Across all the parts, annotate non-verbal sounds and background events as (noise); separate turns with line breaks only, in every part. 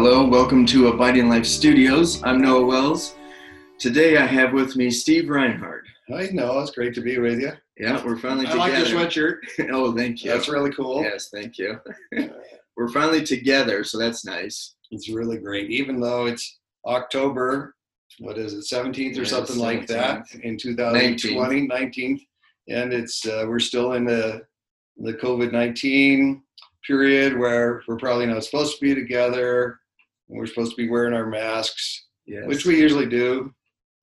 Hello, welcome to Abiding Life Studios. I'm Noah Wells. Today I have with me Steve Reinhardt.
Hi, Noah. It's great to be with you.
Yeah, we're finally
I
together.
like your sweatshirt. (laughs)
oh, thank you.
That's really cool.
Yes, thank you. (laughs) (laughs) we're finally together, so that's nice.
It's really great. Even though it's October, what is it, 17th or
Yeah,
something like that in 2020, 19th. And it's uh, we're still in the the COVID 19 period where we're probably not supposed to be together. We're supposed to be wearing our masks,
Yes.
which we usually do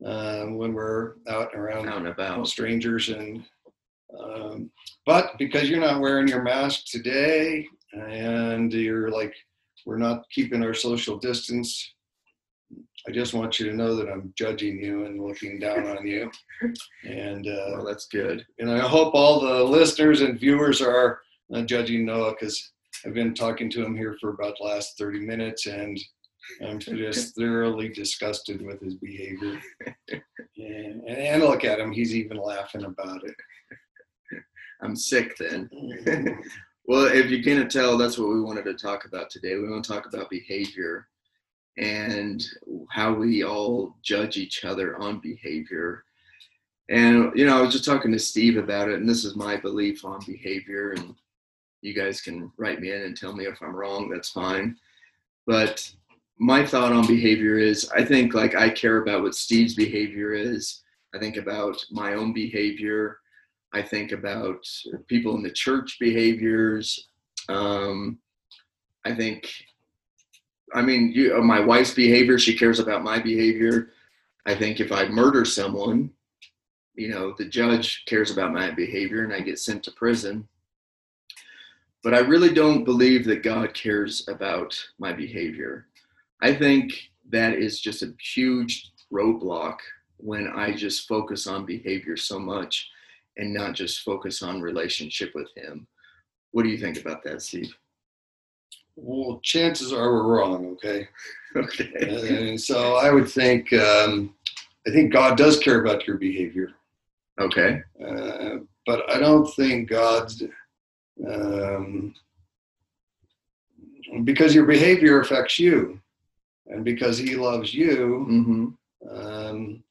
um, when we're out and around
out and about.
strangers and um, but because you're not wearing your mask today and you're like we're not keeping our social distance i just want you to know that i'm judging you and looking down on you (laughs) and uh,
Well, that's good.
and i hope all the listeners and viewers are not judging noah because i've been talking to him here for about the last 30 minutes and i'm (laughs) just thoroughly disgusted with his behavior and, and look at him he's even laughing about it
I'm sick then. (laughs) Well, if you can't tell, that's what we wanted to talk about today. We want to talk about behavior and how we all judge each other on behavior. And, you know, I was just talking to Steve about it, and this is my belief on behavior. And you guys can write me in and tell me if I'm wrong, that's fine. But my thought on behavior is I think like I care about what Steve's behavior is, I think about my own behavior. I think about people in the church behaviors. Um, I think, I mean, you, uh, my wife's behavior, she cares about my behavior. I think if I murder someone, you know, the judge cares about my behavior and I get sent to prison. But I really don't believe that God cares about my behavior. I think that is just a huge roadblock when I just focus on behavior so much and not just focus on relationship with him. What do you think about that, Steve?
well chances are we're wrong okay (laughs)
Okay.
and so i would think um, i think god does care about your behavior
Okay.
uh, but i don't think god's um, because your behavior affects you and because he loves you
Mm-hmm.
um,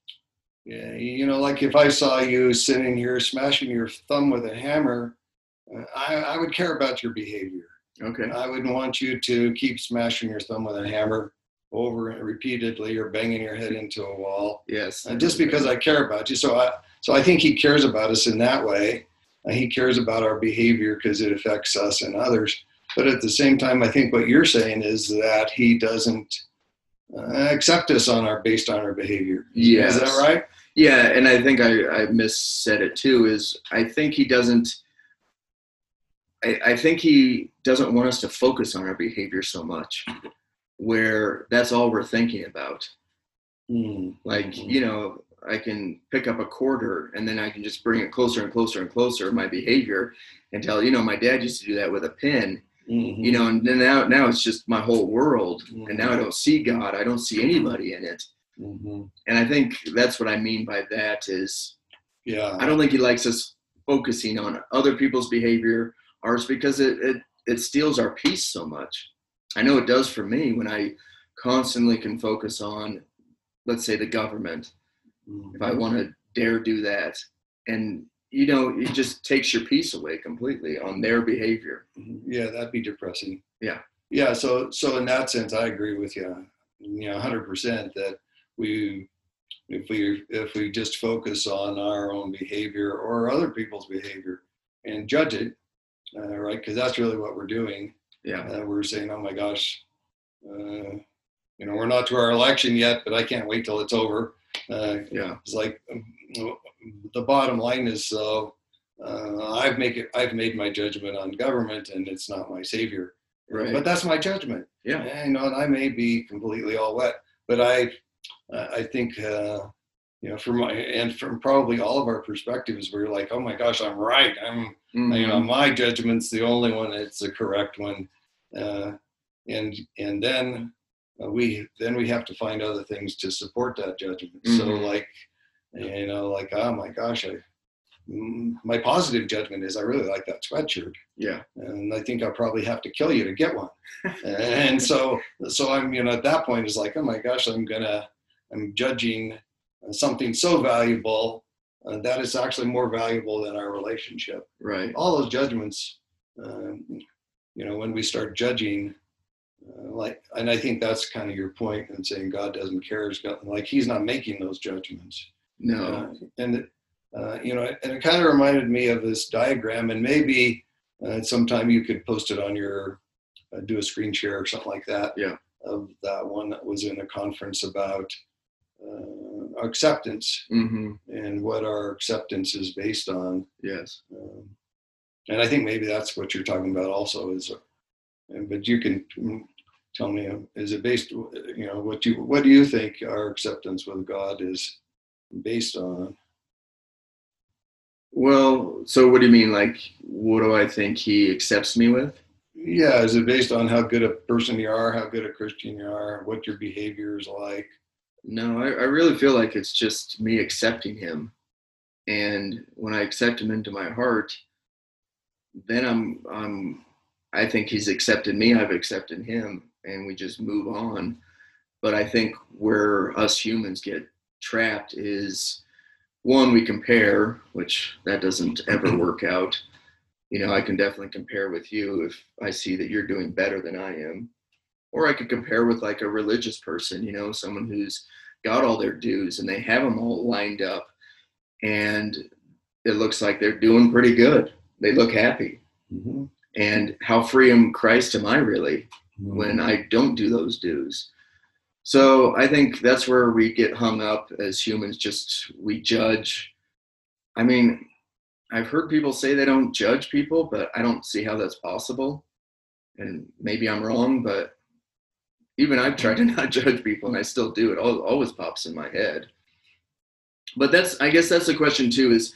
yeah, you know like if i saw you sitting here smashing your thumb with a hammer uh, I, I would care about your behavior
Okay.
I wouldn't want you to keep smashing your thumb with a hammer over and repeatedly or banging your head into a wall.
Yes.
And just because I care about you. So I so I think he cares about us in that way. He cares about our behavior because it affects us and others. But at the same time, I think what you're saying is that he doesn't uh, accept us on our based on our behavior.
Yeah,
Is that right?
Yeah, and I think I, I missaid it too. Is I think he doesn't. I, I think he doesn't want us to focus on our behavior so much, where that's all we're thinking about.
Hmm.
Like
Mhm.
you know, I can pick up a quarter and then I can just bring it closer and closer and closer. My behavior, and tell you know, my dad used to do that with a pin.
Mhm.
You know, and then now now it's just my whole world, and now I don't see God. I don't see anybody in it.
Mhm.
And I think that's what I mean by that is
Yeah.
I don't think he likes us focusing on other people's behavior, ours, because it, it, it steals our peace so much. I know it does for me when I constantly can focus on, let's say, the government, if I want to dare do that. And, you know, it just takes your peace away completely on their behavior.
Mhm. Yeah, that'd be depressing.
Yeah.
Yeah. So, so in that sense, I agree with you. You know, hundred percent that we, if we, if we just focus on our own behavior or other people's behavior and judge it, uh, right? Because that's really what we're doing.
Yeah.
Uh, we're saying, oh my gosh, uh, you know, we're not to our election yet, but I can't wait till it's over. Uh,
Yeah.
it's like um, the bottom line is so uh, I've make it I've made my judgment on government and it's not my savior.
Right.
But that's my judgment.
Yeah.
And, you know, and I may be completely all wet, but I I think uh, you know from my and from probably all of our perspectives we're like, oh my gosh, I'm right. I'm you know
Mhm.
my judgment's the only one it's the correct one uh, and and then uh, we then we have to find other things to support that judgment so
Mhm.
like you know like oh my gosh i mm, my positive judgment is I really like that sweatshirt,
Yeah.
and I think I'll probably have to kill you to get one. and so, so I'm, you know, at that point, it's like, oh my gosh, I'm gonna, I'm judging something so valuable uh, that is actually more valuable than our relationship.
Right.
All those judgments, um, you know, when we start judging, like, and I think that's kind of your point in saying God doesn't care. Like He's not making those judgments.
No.
Uh, and uh, you know, and it kind of reminded me of this diagram, and maybe uh, sometime you could post it on your, uh, do a screen share or something like that.
Yeah.
Of that one that was in a conference about uh, acceptance
hmm
and what our acceptance is based on.
Yes.
Um, and I think maybe that's what you're talking about also is, uh, but you can mm, tell me, is it based, you know, what you, what do you think our acceptance with God is based on?
Well, so what do you mean? Like, what do I think he accepts me with?
Yeah, is it based on how good a person you are, how good a Christian you are, what your behavior is like?
No, I, I really feel like it's just me accepting him. And when I accept him into my heart, then I'm I'm I think he's accepted me, I've accepted him, and we just move on. But I think where us humans get trapped is one, we compare, which that doesn't ever (clears throat) work out. You know, I can definitely compare with you if I see that you're doing better than I am. Or I could compare with like a religious person, you know, someone who's got all their dues and they have them all lined up and it looks like they're doing pretty good. They look happy.
Mm-hmm.
And how free am Christ am I really when I don't do those dues? So I think that's where we get hung up as humans. Just we judge. I mean, I've heard people say they don't judge people, but I don't see how that's possible. And maybe I'm wrong, but even I've tried to (laughs) not judge people, and I still do. It al- always pops in my head. But that's, I guess, that's the question too. Is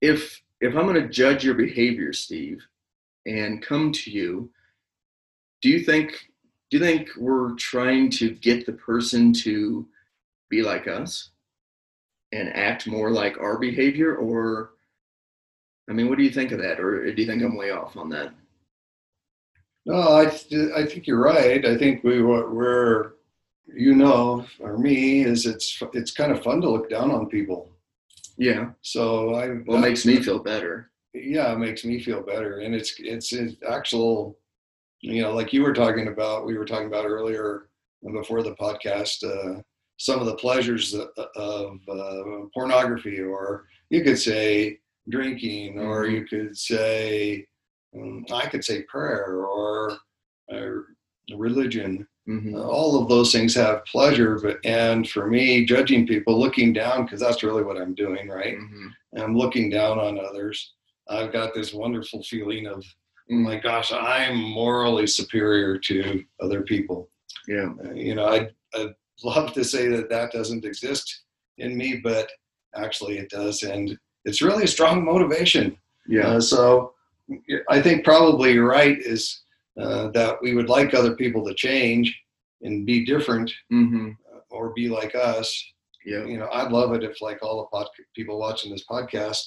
if if I'm going to judge your behavior, Steve, and come to you, do you think do you think we're trying to get the person to be like us and act more like our behavior? Or i mean what do you think of that? Or do you think i'm way off on that?
No, I, th- I think you're right. I think we were, we're, you know, for me is it's it's kind of fun to look down on people.
yeah.
So I
well makes me feel better.
Yeah, it makes me feel better, and it's it's an actual, you know, like you were talking about, we were talking about earlier before the podcast, uh, some of the pleasures of, of uh, pornography, or you could say drinking, or
Mhm.
you could say, um, I could say prayer, or uh, religion.
hmm
Uh, all of those things have pleasure, but and for me, judging people, looking down, because that's really what I'm doing, right?
hmm
I'm looking down on others. I've got this wonderful feeling of, oh my gosh, I'm morally superior to other people.
yeah
Uh, you know, I'd, I'd love to say that that doesn't exist in me, but actually it does. And it's really a strong motivation.
yeah
Uh, so I think probably you're right is uh, that we would like other people to change and be different
hmm
uh, or be like us
yeah
you know, I'd love it if like all the pod- people watching this podcast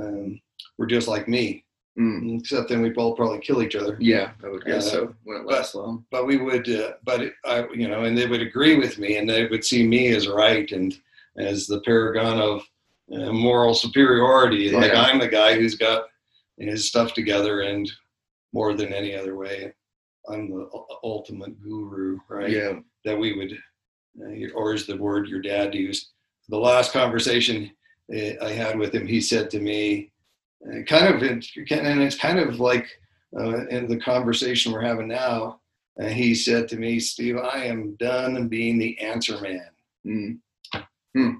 um, were just like me,
mm.
except then we'd both probably kill each other.
yeah i would guess
Uh,
so when it lasts long
But we would, uh, but it, I, you know, and they would agree with me, and they would see me as right and as the paragon of uh, moral superiority. Like I'm the guy who's got his stuff together, and more than any other way, I'm the ultimate guru, right?
yeah
that we would, uh, or is the word your dad used. The last conversation uh, I had with him, he said to me, uh, kind of, and it's kind of like uh, in the conversation we're having now. Uh, he said to me, Steve, I am done being the answer man.
mm.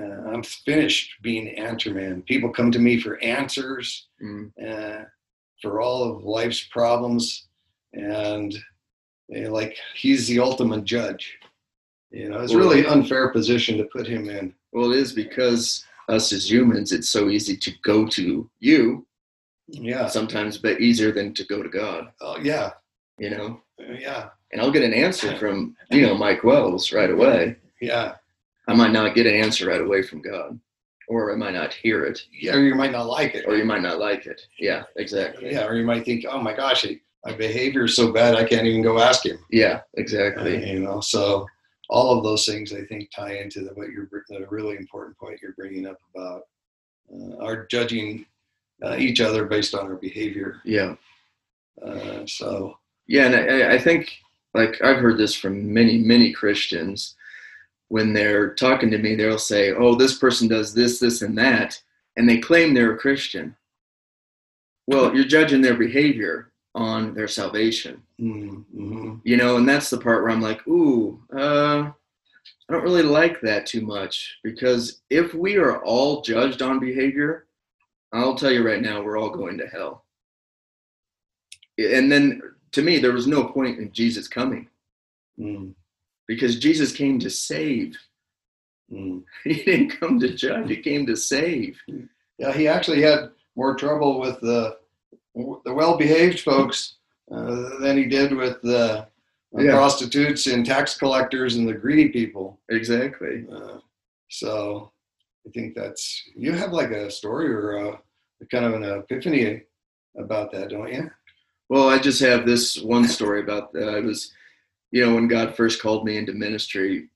Uh, I'm finished being the answer man. People come to me for answers
Mm.
uh, for all of life's problems, and uh, like he's the ultimate judge. You know, it's
Well-
really unfair position to put him in.
well it is because us as humans it's so easy to go to you
Yeah,
sometimes but easier than to go to god
oh, yeah,
you know
uh, yeah,
and I'll get an answer from you know Mike Wells right away.
yeah,
I might not get an answer right away from God. or I might not hear it,
Yeah, or you might not like it.
or you might not like it. Yeah, exactly.
Yeah, or you might think, oh my gosh, my behavior is so bad I can't even go ask him.
Yeah, exactly.
You know, so all of those things I think tie into the, what you're the really important point you're bringing up about uh, our judging uh, each other based on our behavior.
Yeah.
Uh, so
Yeah, and I, I think like I've heard this from many, many Christians. When they're talking to me, they'll say, "Oh, this person does this, this, and that," and they claim they're a Christian. Well, you're judging their behavior on their salvation,
mm-hmm.
you know, and that's the part where I'm like, "Ooh, uh, I don't really like that too much," because if we are all judged on behavior, I'll tell you right now, we're all going to hell. And then to me, there was no point in Jesus coming
mm
because Jesus came to save.
mm. (laughs)
He didn't come to judge, he came to save.
yeah, he actually had more trouble with the the well-behaved folks uh, than he did with the
Yeah.
prostitutes and tax collectors and the greedy people.
Exactly.
Uh, so I think that's you have like a story or a, a kind of an epiphany about that, don't you?
Well, I just have this one story about that. I was, you know, when God first called me into ministry,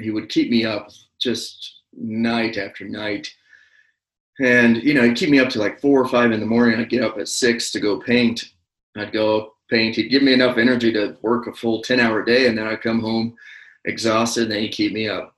He would keep me up just night after night. And, you know, he'd keep me up to like four or five in the morning. I'd get up at six to go paint. I'd go paint. He'd give me enough energy to work a full 10 hour day. And then I'd come home exhausted and then he'd keep me up.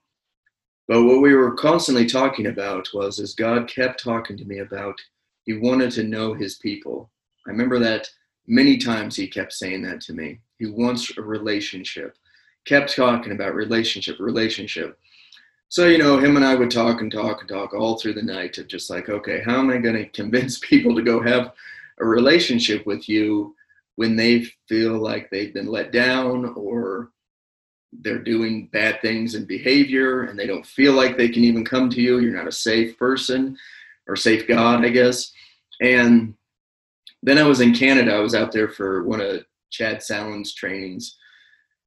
But what we were constantly talking about was as God kept talking to me about, he wanted to know his people. I remember that many times he kept saying that to me. He wants a relationship. Kept talking about relationship, relationship. So, you know, him and I would talk and talk and talk all through the night of just like, okay, how am I going (laughs) to convince people to go have a relationship with you when they feel like they've been let down or they're doing bad things in behavior and they don't feel like they can even come to you? You're not a safe person or safe God, I guess. And then I was in Canada. I was out there for one of Chad Sallen's trainings,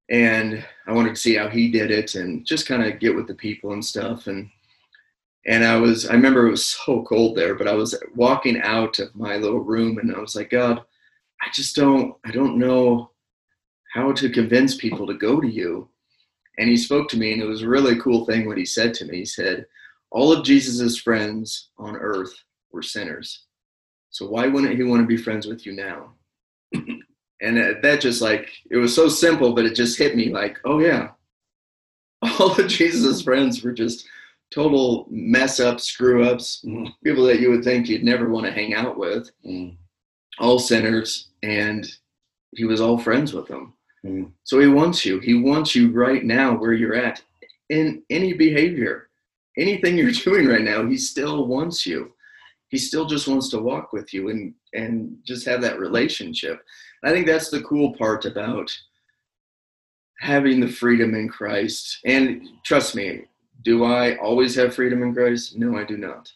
and I wanted to see how he did it and just kind of get with the people and stuff. And and I was, I remember it was so cold there, but I was walking out of my little room, and I was like, God, I just don't, I don't know how to convince people to go to you. And he spoke to me, and it was a really cool thing what he said to me. He said, All of Jesus's friends on earth were sinners. So why wouldn't he want to be friends with you now? (clears throat) and that just like it was so simple, but it just hit me like, oh yeah, (laughs) all of jesus' friends were just total mess ups, screw ups,
Mhm.
people that you would think you'd never want to hang out with,
Mm.
all sinners, and he was all friends with them.
Mm.
So he wants you. He wants you right now where you're at in any behavior, anything you're (laughs) doing right now. He still wants you. He still just wants to walk with you and and just have that relationship. I think that's the cool part about having the freedom in Christ. And trust me, do I always have freedom in Christ? No, I do not.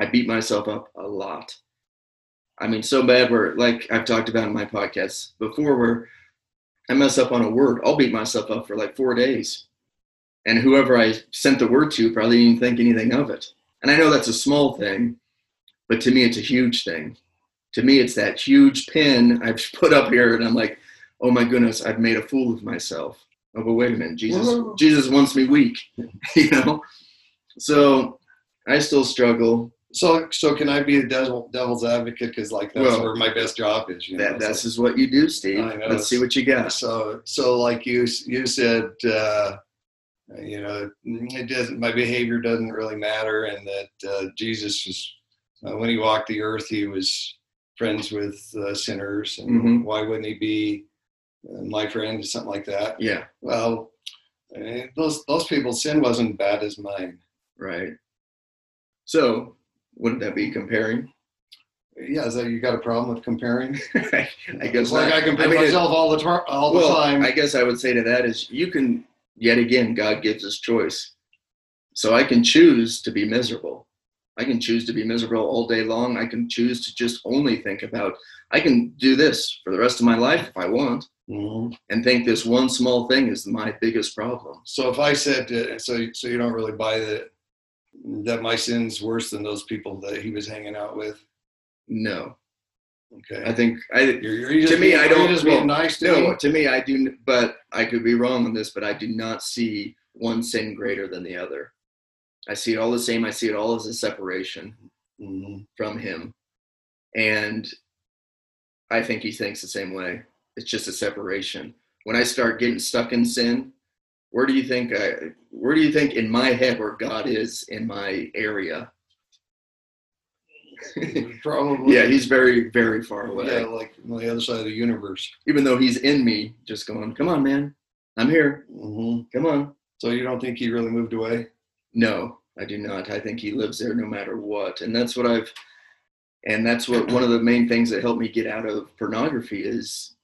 I beat myself up a lot. I mean, so bad where, like I've talked about in my podcast before, where I mess up on a word, I'll beat myself up for like four days. And whoever I sent the word to probably didn't think anything of it. And I know that's a small thing, but to me, it's a huge thing. To me, it's that huge pin I've (laughs) put up here, and I'm like, oh my goodness, I've made a fool of myself. Oh, but wait a minute, Jesus,
Whoa.
Jesus wants me weak, (laughs) you know. So I still struggle.
So, so can I be the devil, devil's advocate? Because like that's
Well,
where my best job is. You know?
That that's is what you do, Steve. Let's see what you got.
so so like you you said uh, you know it doesn't my behavior doesn't really matter and that uh, jesus was uh, when he walked the earth he was friends with uh, sinners and
Mhm.
why wouldn't he be uh, my friend or something like that
Yeah,
well eh, those those people's sin wasn't bad as mine
right. So wouldn't that be comparing?
yeah that you got a problem with comparing (laughs)
I guess
like
not.
i compare
mean, it-
myself all the time all the
well,
time
I guess I would say to that is you can yet again God gives us choice. So I can choose to be miserable. I can choose to be miserable all day long. I can choose to just only think about I can do this for the rest of my life if I want
Mhm.
and think this one small thing is my biggest problem.
So if I said, uh, so so you don't really buy the that my sin's worse than those people that he was hanging out with?
No,
Okay.
I think I
You're, you're just
to me,
being-
I don't-
just being
well,
nice to
no
me.
to me I do, but I could be wrong on this, but I do not see one sin greater than the other. I see it all the same. I see it all as a separation
Mhm.
from him, and I think he thinks the same way. It's just a separation. When I start getting stuck in sin, where do you think I? Where do you think in my head where God is in my area?
Probably. (laughs)
yeah, he's very, very far away.
yeah, like on the other side of the universe.
Even though he's in me, just going, "Come on, man, I'm here.
hmm
Come on."
So you don't think he really moved away?
No, I do not. I think he lives there no matter what. And that's what I've and that's what one of the main things that helped me get out of pornography is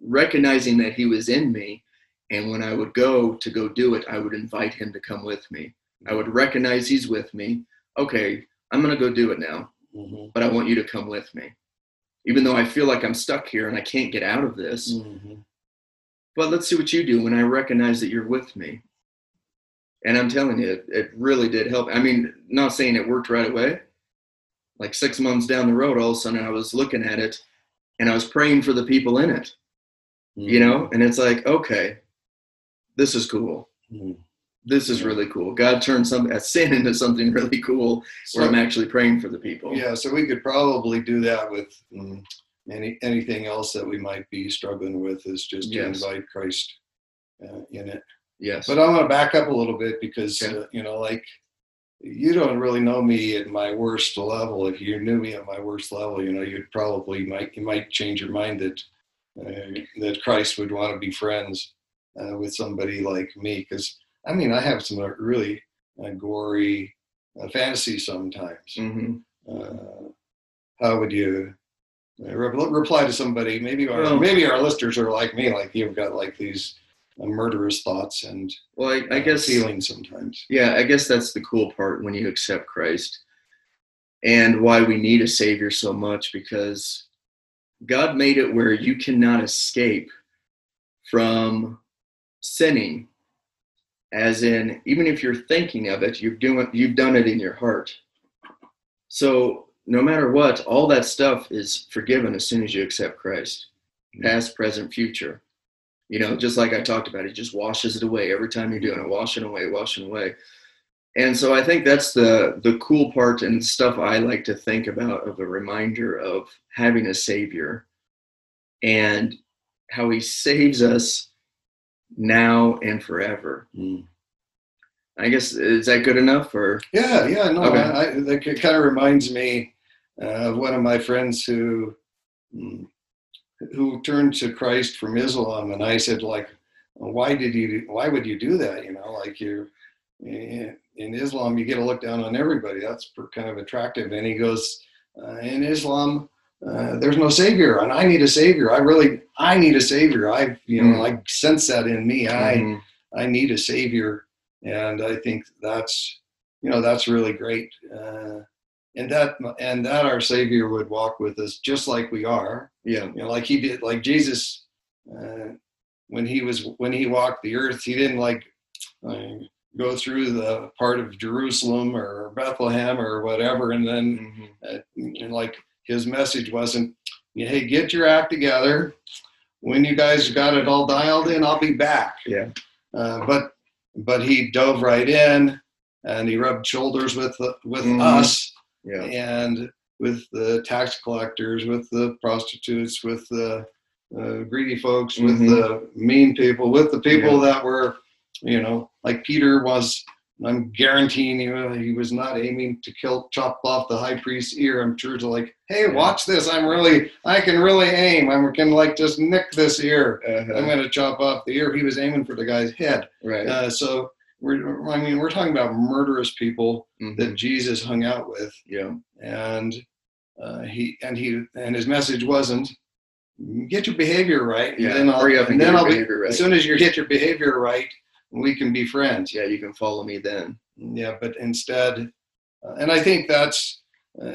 recognizing that he was in me and when I would go to go do it, I would invite him to come with me. I would recognize he's with me. Okay, I'm going to go do it now,
hmm
but I want you to come with me. Even though I feel like I'm stuck here and I can't get out of this,
hmm
but let's see what you do when I recognize that you're with me. And I'm telling you, it, it really did help. I mean, not saying it worked right away. Like six months down the road, all of a sudden I was looking at it and I was praying for the people in it, you know? And it's like, okay, this is cool.
Mhm.
This is really cool. God turned some a sin into something (laughs) really cool where I'm actually praying for the people.
yeah, so we could probably do that with mm, any anything else that we might be struggling with is just to invite Christ uh, in it.
Yes.
But I want to back up a little bit because
Okay.
uh, you know, like you don't really know me at my worst level. If you knew me at my worst level, you know, you'd probably might you might change your mind that uh, that Christ would want to be friends uh, with somebody like me. Because I mean, I have some uh, really uh, gory uh, fantasies sometimes.
hmm
Uh, how would you? re- Reply to somebody. Maybe our
Well-
maybe our listeners are like me, like you've got like these murderous thoughts and
Well, I, I
uh,
guess
feelings sometimes.
Yeah, I guess that's the cool part when you accept Christ and why we need a Savior so much because God made it where you cannot escape from sinning. As in, even if you're thinking of it, you've, doing, you've done it in your heart. So, no matter what, all that stuff is forgiven as soon as you accept Christ past, present, future. You know, just like I talked about, it just washes it away every time you're doing it, washing away, washing away. And so I think that's the the cool part and stuff I like to think about of a reminder of having a savior and how he saves us now and forever.
Mm.
I guess is that good enough or
Yeah, yeah, no,
Okay.
I, I, that kind of reminds me uh, of one of my friends who mm, who turned to Christ from Islam, and I said, like, why did you? Why would you do that? You know, like you're in in Islam, you get to look down on everybody. That's kind of attractive. And he goes, uh, in Islam, uh, there's no savior, and I need a savior. I really, I need a savior. I, you know,
Mm.
I sense that in me. I,
Mhm.
I need a savior, and I think that's you know that's really great, uh, and that and that our Savior would walk with us just like we are,
yeah,
you know, like he did, like Jesus uh, when he was when he walked the earth, he didn't like uh, go through the part of Jerusalem or Bethlehem or whatever, and then
Mhm.
uh, and like his message wasn't, hey, get your act together. When you guys got it all dialed in, I'll be back.
yeah,
Uh, but but he dove right in and he rubbed shoulders with with
Mhm.
us
yeah,
and with the tax collectors, with the prostitutes, with the uh, greedy folks, with
Mhm.
the mean people, with the people that were, you know, like Peter was. I'm guaranteeing you, he was not aiming to kill, chop off the high priest's ear. I'm sure to like, hey, watch this. I'm really, I can really aim. I can like just nick this ear. I'm
Uh-huh.
going to chop off the ear. He was aiming for the guy's head.
right.
Uh, so we're, I mean, we're talking about murderous people
Mhm.
that Jesus hung out with,
yeah,
and uh, he and he and his message wasn't get your behavior right.
yeah.
and then I'll,
and,
and
get
then
your
I'll be,
right.
as soon as you get your behavior right, we can be friends.
yeah, you can follow me then.
Yeah, but instead, uh, and I think that's, uh,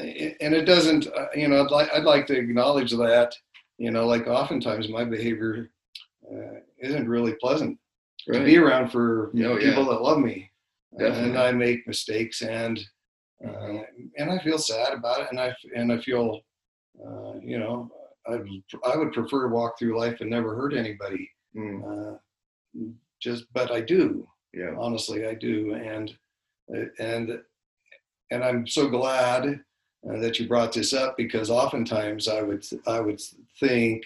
and it doesn't, uh, you know, I'd like, I'd like to acknowledge that, you know, like oftentimes my behavior uh, isn't really pleasant to be around for
Oh, yeah.
people that love me.
Definitely.
and I make mistakes, and uh, and I feel sad about it, and I and I feel, uh, you know, I I would prefer to walk through life and never hurt anybody.
Mm,
Uh, just, but I do
yeah.
honestly i do and uh, and and i'm so glad uh, that you brought this up because oftentimes i would i would think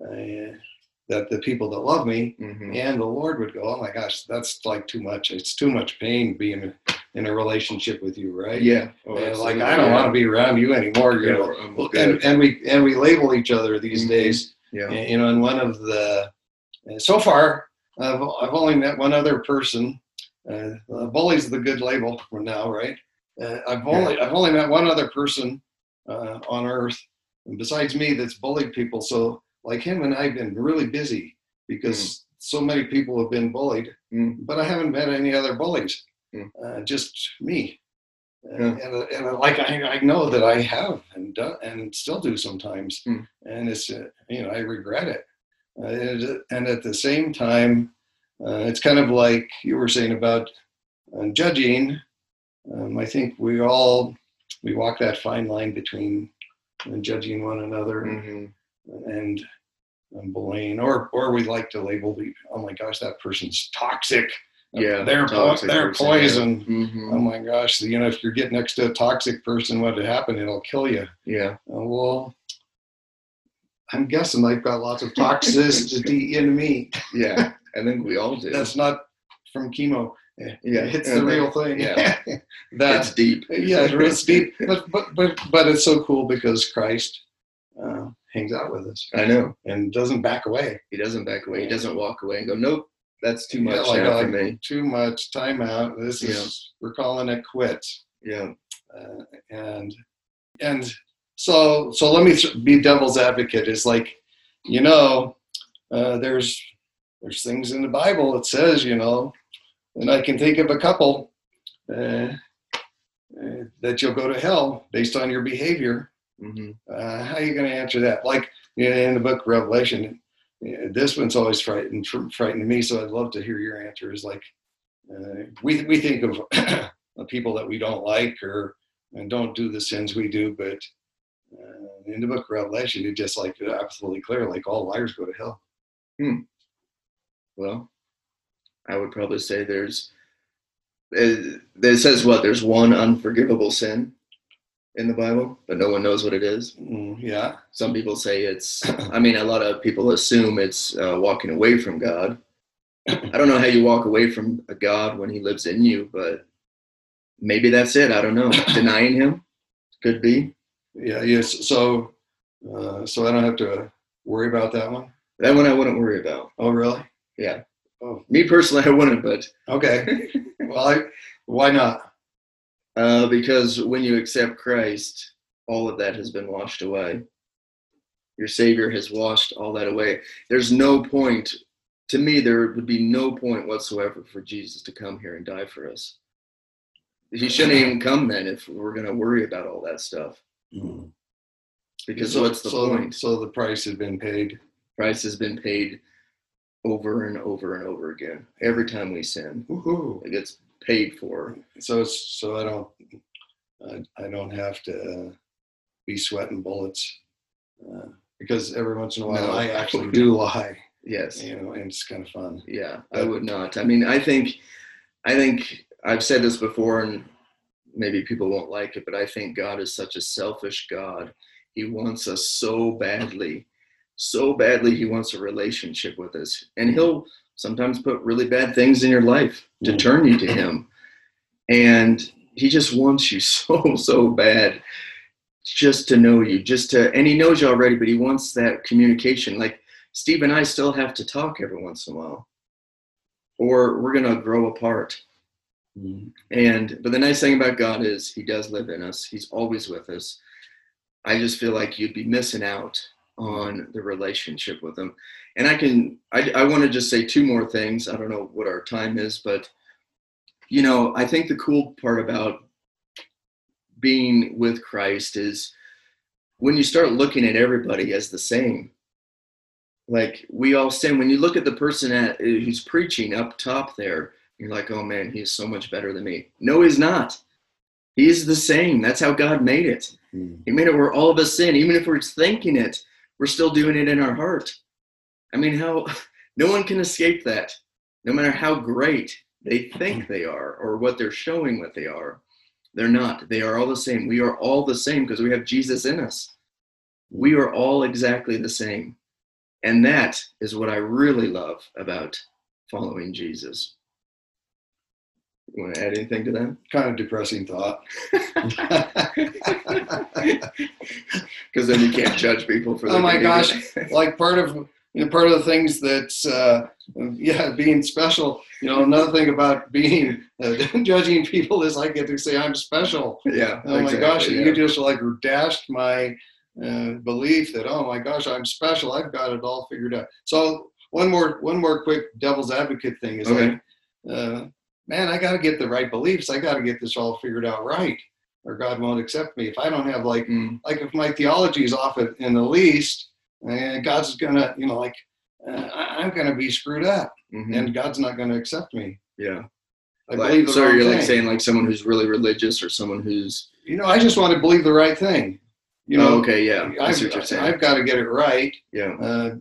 uh, that the people that love me
hmm
and the lord would go oh my gosh that's like too much it's too much pain being in a relationship with you right
Yeah. Oh,
and like i don't want to be around you anymore you
Yeah,
know
I'm
Well,
good.
and, and we and we label each other these
Mhm.
days
yeah.
and, you know, and one of the uh, so far, I've I've only met one other person. Uh, uh, bully's the good label for now, right? Uh, I've only I've only met one other person uh, on Earth, besides me, that's bullied people. So like him and I've been really busy because so many people have been bullied,
Mm.
but I haven't met any other bullies.
Mm.
Uh, just me. Uh,
Yeah.
and, and like I, I know that I have and done and still do sometimes,
Mm.
and it's uh, you know I regret it. Uh, and, and at the same time, uh, it's kind of like you were saying about uh, judging. Um, I think we all we walk that fine line between uh, judging one another
hmm
and, and bullying, or or we like to label the oh my gosh that person's toxic.
Yeah.
they're po- they're
person,
poison.
Yeah. hmm
Oh my gosh, you know if you get next to a toxic person, what would happen? It'll kill you.
yeah.
Uh, well, I'm guessing I've got lots of toxicity (laughs) in me.
Yeah. I think we all do.
That's not from chemo.
yeah.
It's the real thing.
Yeah. (laughs)
That's
deep.
yeah, it's deep. But but but but it's so cool because Christ uh, hangs out with us
I know.
and doesn't back away.
He doesn't back away. He doesn't walk away and go, nope, that's too
Yeah,
much
like,
now
like,
for me.
Too much time out. This is we're calling it quits.
Yeah.
uh, and and so so let me th- be devil's advocate is like you know uh, there's there's things in the bible that says you know and i can think of a couple uh, uh, that you'll go to hell based on your behavior
hmm
uh, how are you going to answer that? Like you know, in the book revelation uh, this one's always frightened frightened me so i'd love to hear your answer. Is like uh, we, we think (coughs) of people that we don't like or and don't do the sins we do but uh, in the book revelation it just like absolutely clear like all liars go to hell.
Well, I would probably say there's, it, it says what? There's one unforgivable sin in the Bible, but no one knows what it is.
Mm, yeah
Some people say it's, I mean, a lot of people assume it's uh, walking away from God. I don't know how you walk away from a God when he lives in you, but maybe that's it. I don't know. (laughs) Denying him could be.
yeah yes so uh, so i don't have to worry about that one.
That one I wouldn't worry about.
Oh really
Yeah.
oh
Me personally, I wouldn't, but
okay (laughs) well I, why not
uh, because when you accept Christ, all of that has been washed away. Your Savior has washed all that away. There's no point, to me, there would be no point whatsoever for Jesus to come here and die for us. He shouldn't even come then if we're going to worry about all that stuff. Because
so,
what's the
so,
point?
so the price has been paid
Price has been paid over and over and over again. Every time we sin,
Woohoo.
it gets paid for.
so so I don't I, I don't have to uh, be sweating bullets uh, because every once in a while
No.
I actually do lie,
Yes.
you know, and it's kind of fun.
Yeah, I would not. I mean, I think, I think I've said this before, and maybe people won't like it, but I think God is such a selfish God. He wants us so badly, so badly. He wants a relationship with us, and He'll sometimes put really bad things in your life to
Mhm.
turn you to Him, and He just wants you (laughs) so so bad. Just to know you, just to, and he knows you already, but he wants that communication. Like Steve and I still have to talk every once in a while, or we're gonna grow apart. And but the nice thing about God is He does live in us. He's always with us. I just feel like you'd be missing out on the relationship with Him. And I can I, I want to just say two more things. I don't know what our time is, but you know I think the cool part about being with Christ is when you start looking at everybody as the same like we all sin when you look at the person at, who's preaching up top there You're like, oh man, he's so much better than me. No, he's not. He's the same. That's how God made it.
Mm.
He made it where all of us sin. Even if we're thinking it, we're still doing it in our heart. I mean, how (laughs) no one can escape that, no matter how great they think they are or what they're showing what they are. They're not. They are all the same. We are all the same because we have Jesus in us. We are all exactly the same. And that is what I really love about following Jesus. You want to add anything to that?
Kind of depressing thought. (laughs) (laughs)
Because then you can't judge people for.
Oh my gosh. like part of you know, part of the things that's uh, yeah being special you know another thing about being uh, (laughs) judging people is i get to say i'm special
yeah.
oh my gosh
yeah.
you just like dashed my uh, belief that oh my gosh i'm special i've got it all figured out so one more one more quick devil's advocate thing is
Okay.
like uh, man i got to get the right beliefs i got to get this all figured out right or god won't accept me if i don't have like
Mm,
like if my theology is off in the least, and God's gonna, you know, like uh, I'm gonna be screwed up,
mhm,
and God's not gonna accept me.
yeah.
I
Like,
believe the
so you're like saying like someone who's really religious or someone who's
you know, I just want to believe the right thing. You know,
oh, okay, yeah.
I've,
what you're saying.
I've got to get it right.
yeah.
Uh,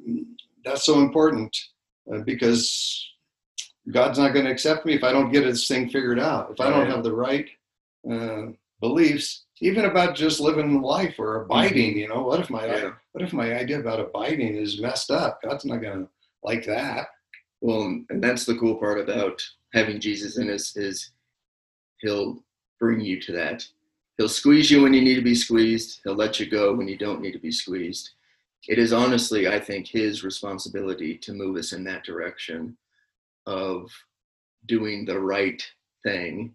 that's so important uh, because God's not going to accept me if I don't get this thing figured out. If I don't have the right uh, beliefs, even about just living life or abiding. Mm-hmm. You know, what if my
Yeah.
what if my idea about abiding is messed up? God's not going to like that.
Well, and that's the cool part about having Jesus in us is he'll bring you to that. He'll squeeze you when you need to be squeezed. He'll let you go when you don't need to be squeezed. It is honestly, I think, his responsibility to move us in that direction of doing the right thing.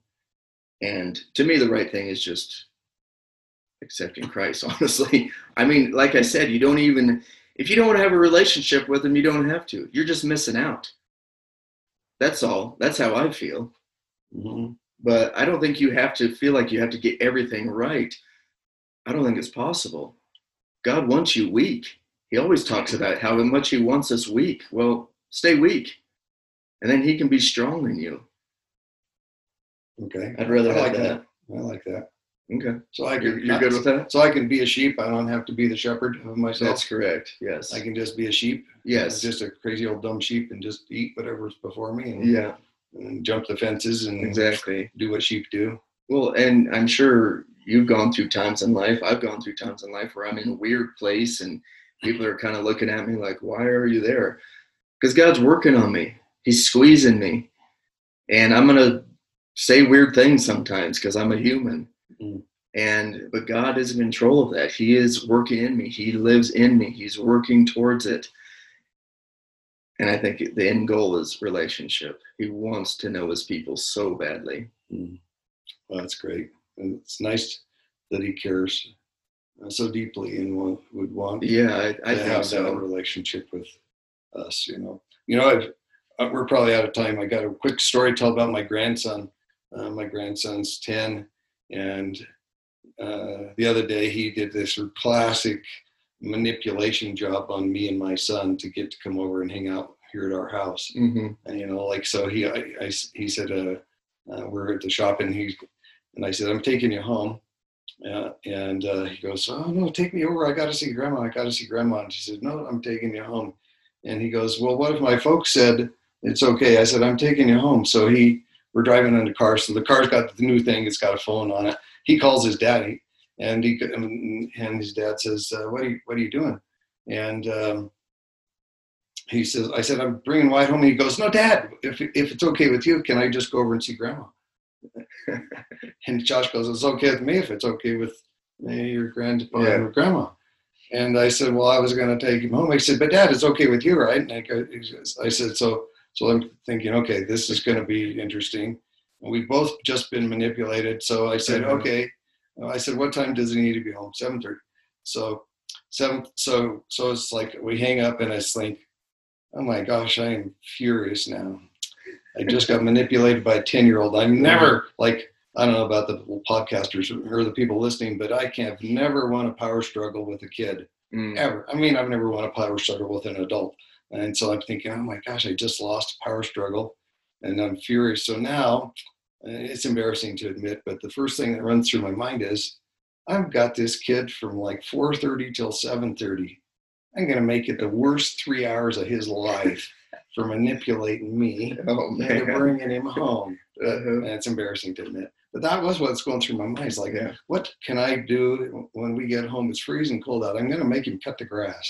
And to me, the right thing is just accepting Christ, (laughs) honestly. I mean, like I said, you don't even, if you don't want to have a relationship with him, you don't have to. You're just missing out. That's all. That's how I feel.
Mm-hmm.
But I don't think you have to feel like you have to get everything right. I don't think it's possible. God wants you weak. He always talks about how much He wants us weak. Well, stay weak, and then He can be strong in you.
Okay.
I'd rather
I
have
like
that.
I like that.
Okay,
So I can,
you're, you're good with that.
So I can be a sheep. I don't have to be the shepherd of myself.
That's correct. Yes.
I can just be a sheep.
Yes.
Just a crazy old dumb sheep and just eat whatever's before me and,
Yeah.
and jump the fences and
Exactly.
do what sheep do.
Well, and I'm sure you've gone through times in life. I've gone through times in life where I'm in a weird place and people are kind of looking at me like, why are you there? Because God's working on me, He's squeezing me. And I'm going to say weird things sometimes because I'm a human.
Mm.
And, but God is in control of that. He is working in me, He lives in me, He's working towards it. And I think the end goal is relationship. He wants to know His people so badly.
Well, that's great. And it's nice that he cares uh, so deeply and would want
Yeah, I, I
to
think
have that relationship with us. You know, you know, I've, uh, we're probably out of time. I got a quick story to tell about my grandson. Uh, my grandson's ten, and uh, the other day he did this classic manipulation job on me and my son to get to come over and hang out here at our house.
hmm
And you know, like so he I, I he said uh, uh, we're at the shop and he and I said I'm taking you home. Uh, and uh, he goes, oh no, take me over. I got to see grandma. I got to see grandma. And she said, no, I'm taking you home. And he goes, well, what if my folks said it's okay? I said, I'm taking you home. So he, we're driving in the car. So the car's got the new thing. It's got a phone on it. He calls his daddy, and he and his dad says, uh, what are you what are you doing? And um, he says, I said, I'm bringing Wyatt home. And he goes, no, dad, if, if it's okay with you, can I just go over and see grandma? (laughs) and Josh goes, it's okay with me if it's okay with your grandpa
Yeah.
and grandma. And I said, well, I was going to take him home. He said, but dad, it's okay with you, right? And I, go, I said, so, so I'm thinking, okay, this is going to be interesting. And we've both just been manipulated. So I said,
Mhm.
okay. I said, what time does he need to be home? 7.30. So seven, so, so it's like we hang up and I think, oh my gosh, I am furious now. I just got manipulated by a 10 year old. I'm never like, I don't know about the podcasters or the people listening, but I can't never won a power struggle with a kid
Mm.
ever. I mean, I've never won a power struggle with an adult. And so I'm thinking, oh my gosh, I just lost a power struggle. and I'm furious. So now uh, it's embarrassing to admit, but the first thing that runs through my mind is I've got this kid from like 4:30 till 7:30. I'm going to make it the worst three hours of his life for manipulating me (laughs)
Oh
and bringing him home.
Uh-huh.
And it's embarrassing to admit, but that was what's going through my mind. It's like,
Yeah.
what can I do when we get home? It's freezing cold out. I'm going to make him cut the grass.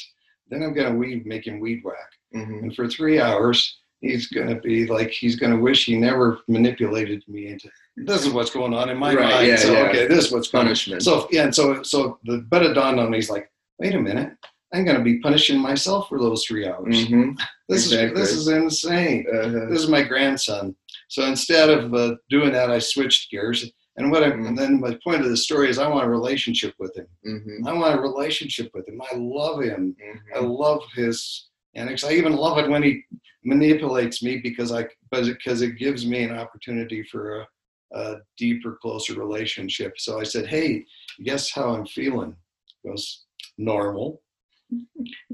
Then I'm going to weed, make him weed whack.
Mhm.
And for three hours, he's going to be like, he's going to wish he never manipulated me into. This is what's going on in my
Right,
mind.
yeah,
so
yeah.
okay, this is what's going.
Punishment.
So yeah, and so so the but it dawned on me. He's like, wait a minute, I'm going to be punishing myself for those three hours.
Mhm.
This
exactly.
is this is insane
Uh-huh.
this is my grandson. So instead of uh, doing that, I switched gears. And what I,
Mm.
and then my point of the story is I want a relationship with him.
Mhm.
I want a relationship with him. I love him. I
Mhm.
love his antics. I even love it when he manipulates me because I because it gives me an opportunity for a, a deeper, closer relationship. So I said, "Hey, guess how I'm feeling?" He goes, "Normal."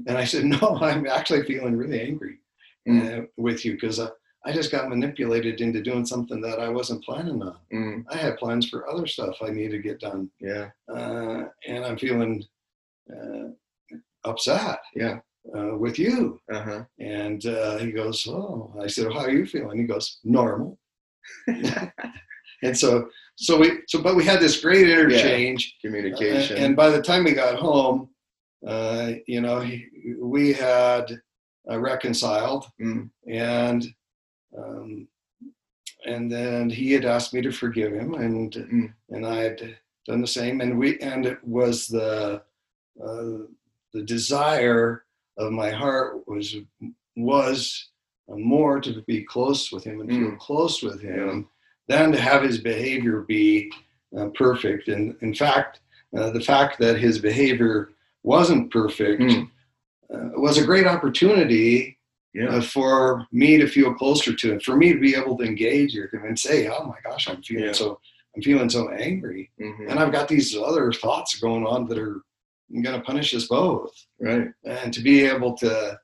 And I said, (laughs) "No, I'm actually feeling really angry
Mm.
uh, with you because I, just got manipulated into doing something that I wasn't planning on.
Mm.
I had plans for other stuff I need to get done,
Yeah.
uh, and I'm feeling uh, upset
Yeah.
uh, with you."
Uh-huh.
And uh, he goes, "Oh," I said, well, "How are you feeling?" He goes, "Normal." (laughs) And so, so we, so, but we had this great interchange.
Communication.
Uh, and by the time we got home, uh, you know, he, we had uh, reconciled,
Mm.
and um, and then he had asked me to forgive him, and
Mm.
and I had done the same, and we and it was the uh, the desire of my heart was was more to be close with him and feel
Mm.
close with him than to have his behavior be uh, perfect. And in fact, uh, the fact that his behavior wasn't perfect
Mm.
uh, was a great opportunity
yeah.
uh, for me to feel closer to him, for me to be able to engage with him and say, "Oh my gosh, I'm feeling
Yeah.
so, I'm feeling so angry,
Mhm.
and I've got these other thoughts going on that are going to punish us both."
Right.
And to be able to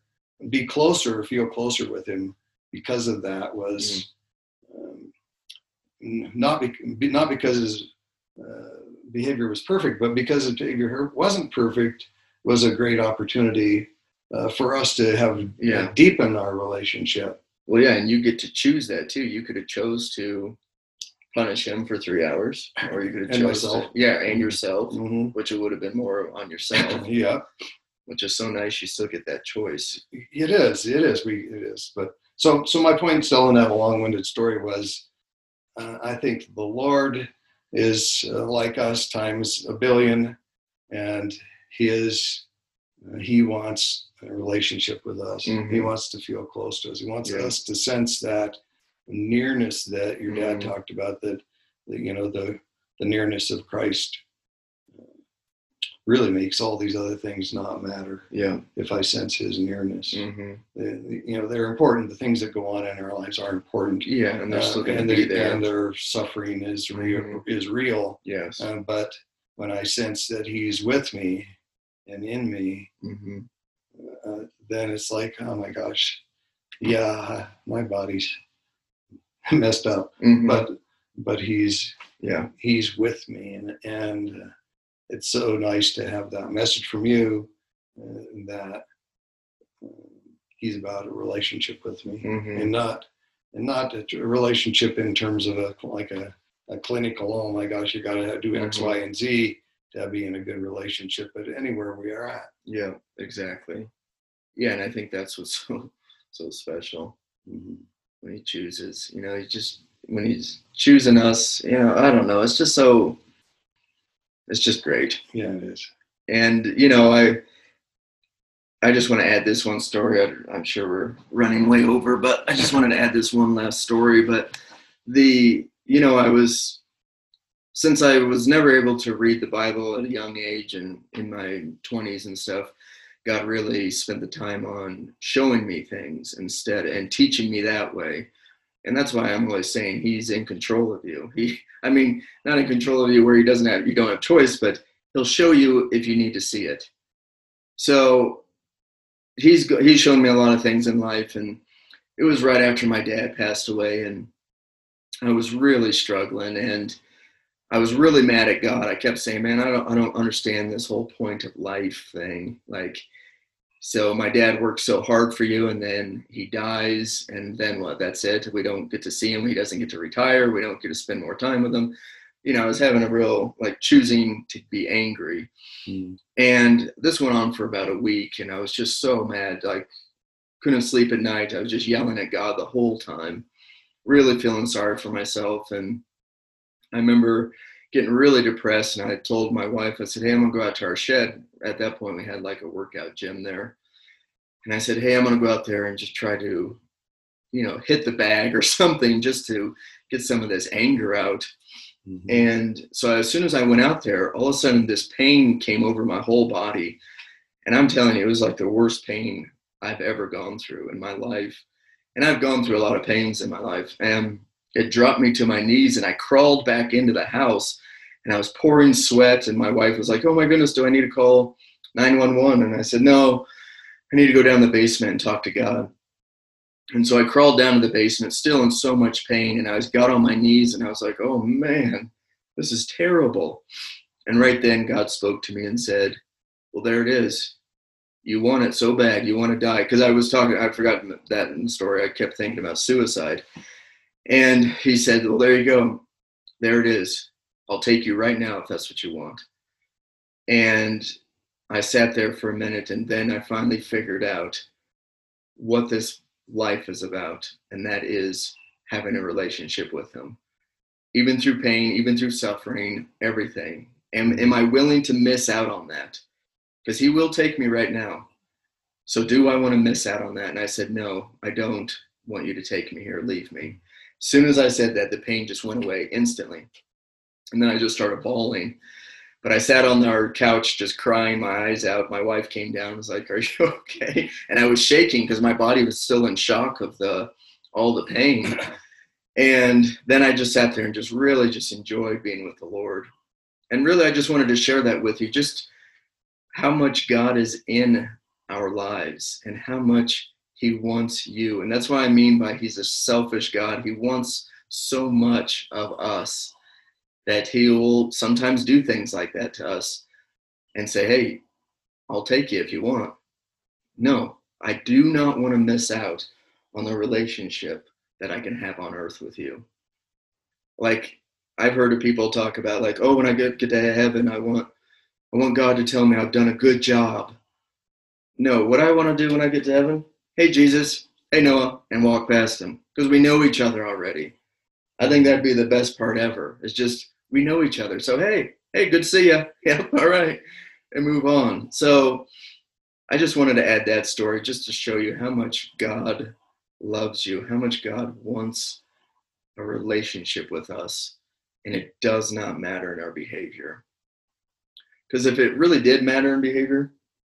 be closer, feel closer with him because of that was um, not be, not because his uh, behavior was perfect, but because his behavior wasn't perfect was a great opportunity uh, for us to have
Yeah.
uh, deepen our relationship.
Well, yeah, and you get to choose that too. You could have chose to punish him for three hours, or you could have chose
myself.
To, yeah, and yourself,
hmm
which it would have been more on yourself. (clears throat)
Yeah,
which is so nice. You still get that choice.
it is. It is. We it is. But so so my point in telling that a long-winded story was, uh, I think the Lord is uh, like us times a billion, and He is uh, He wants a relationship with us. He
Mhm.
wants to feel close to us. He wants
Yeah.
us to sense that nearness that your dad
Mhm.
talked about. That, that you know the the nearness of Christ uh, really makes all these other things not matter
Yeah.
if I sense his nearness.
hmm
The- you know, they're important. The things that go on in our lives are important.
Yeah, and they're still
Uh,
going
and
to be there.
And their suffering is real.
Mhm.
Is real.
yes.
Uh, but when I sense that he's with me and in me,
hmm
uh, then it's like, oh my gosh, yeah, my body's (laughs) messed up,
hmm
but but he's
yeah.
he's with me, and and uh, it's so nice to have that message from you uh, that uh, he's about a relationship with me,
hmm
and not and not a relationship in terms of a like a, a clinical. Oh my gosh, you got to do X,
Mhm.
Y, and Z to be in a good relationship. But anywhere we are at,
Yeah. Exactly. Yeah, and I think that's what's (laughs) so so special mm-hmm. when he chooses. You know, he just when he's choosing us. You know, I don't know. It's just so. It's just great.
yeah, it is.
And you know, I I just want to add this one story. I, I'm sure we're running way over, but I just wanted to add this one last story. But the you know, I was since I was never able to read the Bible at a young age and in my 20s and stuff, God really spent the time on showing me things instead and teaching me that way. And that's why I'm always saying he's in control of you. He, I mean, not in control of you where he doesn't have, you don't have choice, but he'll show you if you need to see it. So he's, he's shown me a lot of things in life and, it was right after my dad passed away, and I was really struggling, and I was really mad at God. I kept saying, "Man, I don't, I don't understand this whole point of life thing. Like, so my dad worked so hard for you, and then he dies, and then what? That's it. We don't get to see him. He doesn't get to retire. We don't get to spend more time with him. You know, I was having a real like choosing to be angry,
Mm.
and this went on for about a week, and I was just so mad. Like, couldn't sleep at night. I was just yelling at God the whole time, really feeling sorry for myself. And I remember getting really depressed, and I told my wife, I said, "Hey, I'm gonna go out to our shed." At that point, we had like a workout gym there, and I said, "Hey, I'm gonna go out there and just try to, you know, hit the bag or (laughs) something, just to get some of this anger out."
Mhm.
And so as soon as I went out there, all of a sudden this pain came over my whole body. And I'm telling you, it was like the worst pain I've ever gone through in my life. And I've gone through a lot of pains in my life. And it dropped me to my knees and I crawled back into the house and I was pouring sweat. And my wife was like, Oh my goodness, do I need to call 911? And I said, No, I need to go down to the basement and talk to God. And so I crawled down to the basement, still in so much pain, and I was got on my knees and I was like, "Oh man, this is terrible." And right then God spoke to me and said, "Well, there it is. You want it so bad. You want to die." Because I was talking, I forgot that in the story. I kept thinking about suicide, and He said, "Well, there you go. There it is. I'll take you right now if that's what you want." And I sat there for a minute, and then I finally figured out what this life is about, and that is having a relationship with Him. Even through pain, even through suffering, everything. Am, am I willing to miss out on that? Because He will take me right now. So, do I want to miss out on that? And I said, No, I don't want you to take me here. Leave me. Soon as I said that, the pain just went away instantly. And then I just started bawling. But I sat on our couch just crying my eyes out. My wife came down and was like, Are you (laughs) okay? And I was shaking because my body was still in shock of the all the pain. And then I just sat there and just really just enjoyed being with the Lord. And really I just wanted to share that with you, just how much God is in our lives and how much he wants you. And that's what I mean by he's a selfish God. He wants so much of us that he will sometimes do things like that to us and say, Hey, I'll take you if you want. No, I do not want to miss out on the relationship that I can have on earth with you. Like I've heard of people talk about like, oh, when I get, get to heaven, I want I want God to tell me I've done a good job. No, what I want to do when I get to heaven, hey Jesus, hey Noah, and walk past him. Because we know each other already. I think that'd be the best part ever. It's just we know each other. So hey, hey, good to see you. (laughs) Yeah, all right, and move on. So I just wanted to add that story just to show you how much God loves you, how much God wants a relationship with us, and it does not matter in our behavior. Because if it really did matter in behavior,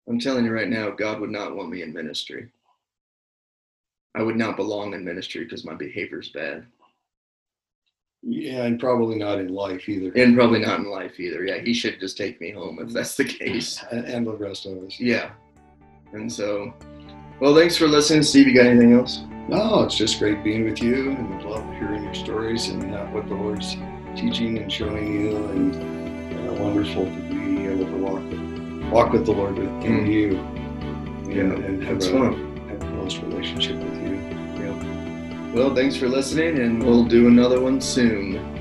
I'm telling you right now, God would not want me in ministry. I would not belong in ministry because my behavior's bad.
Yeah, and probably not in life either.
And probably not in life either. Yeah, he should just take me home if that's the case. (laughs)
And, and the rest of us.
Yeah. And so, well, thanks for listening. Steve, you got anything else?
No, it's just great being with you and love hearing your stories and uh, what the Lord's teaching and showing you. And uh, wonderful to be able to walk with, walk with the Lord with in
Mm.
you
Yeah,
and, and have a,
fun.
have a close relationship with you.
Well, thanks for listening, and we'll do another one soon.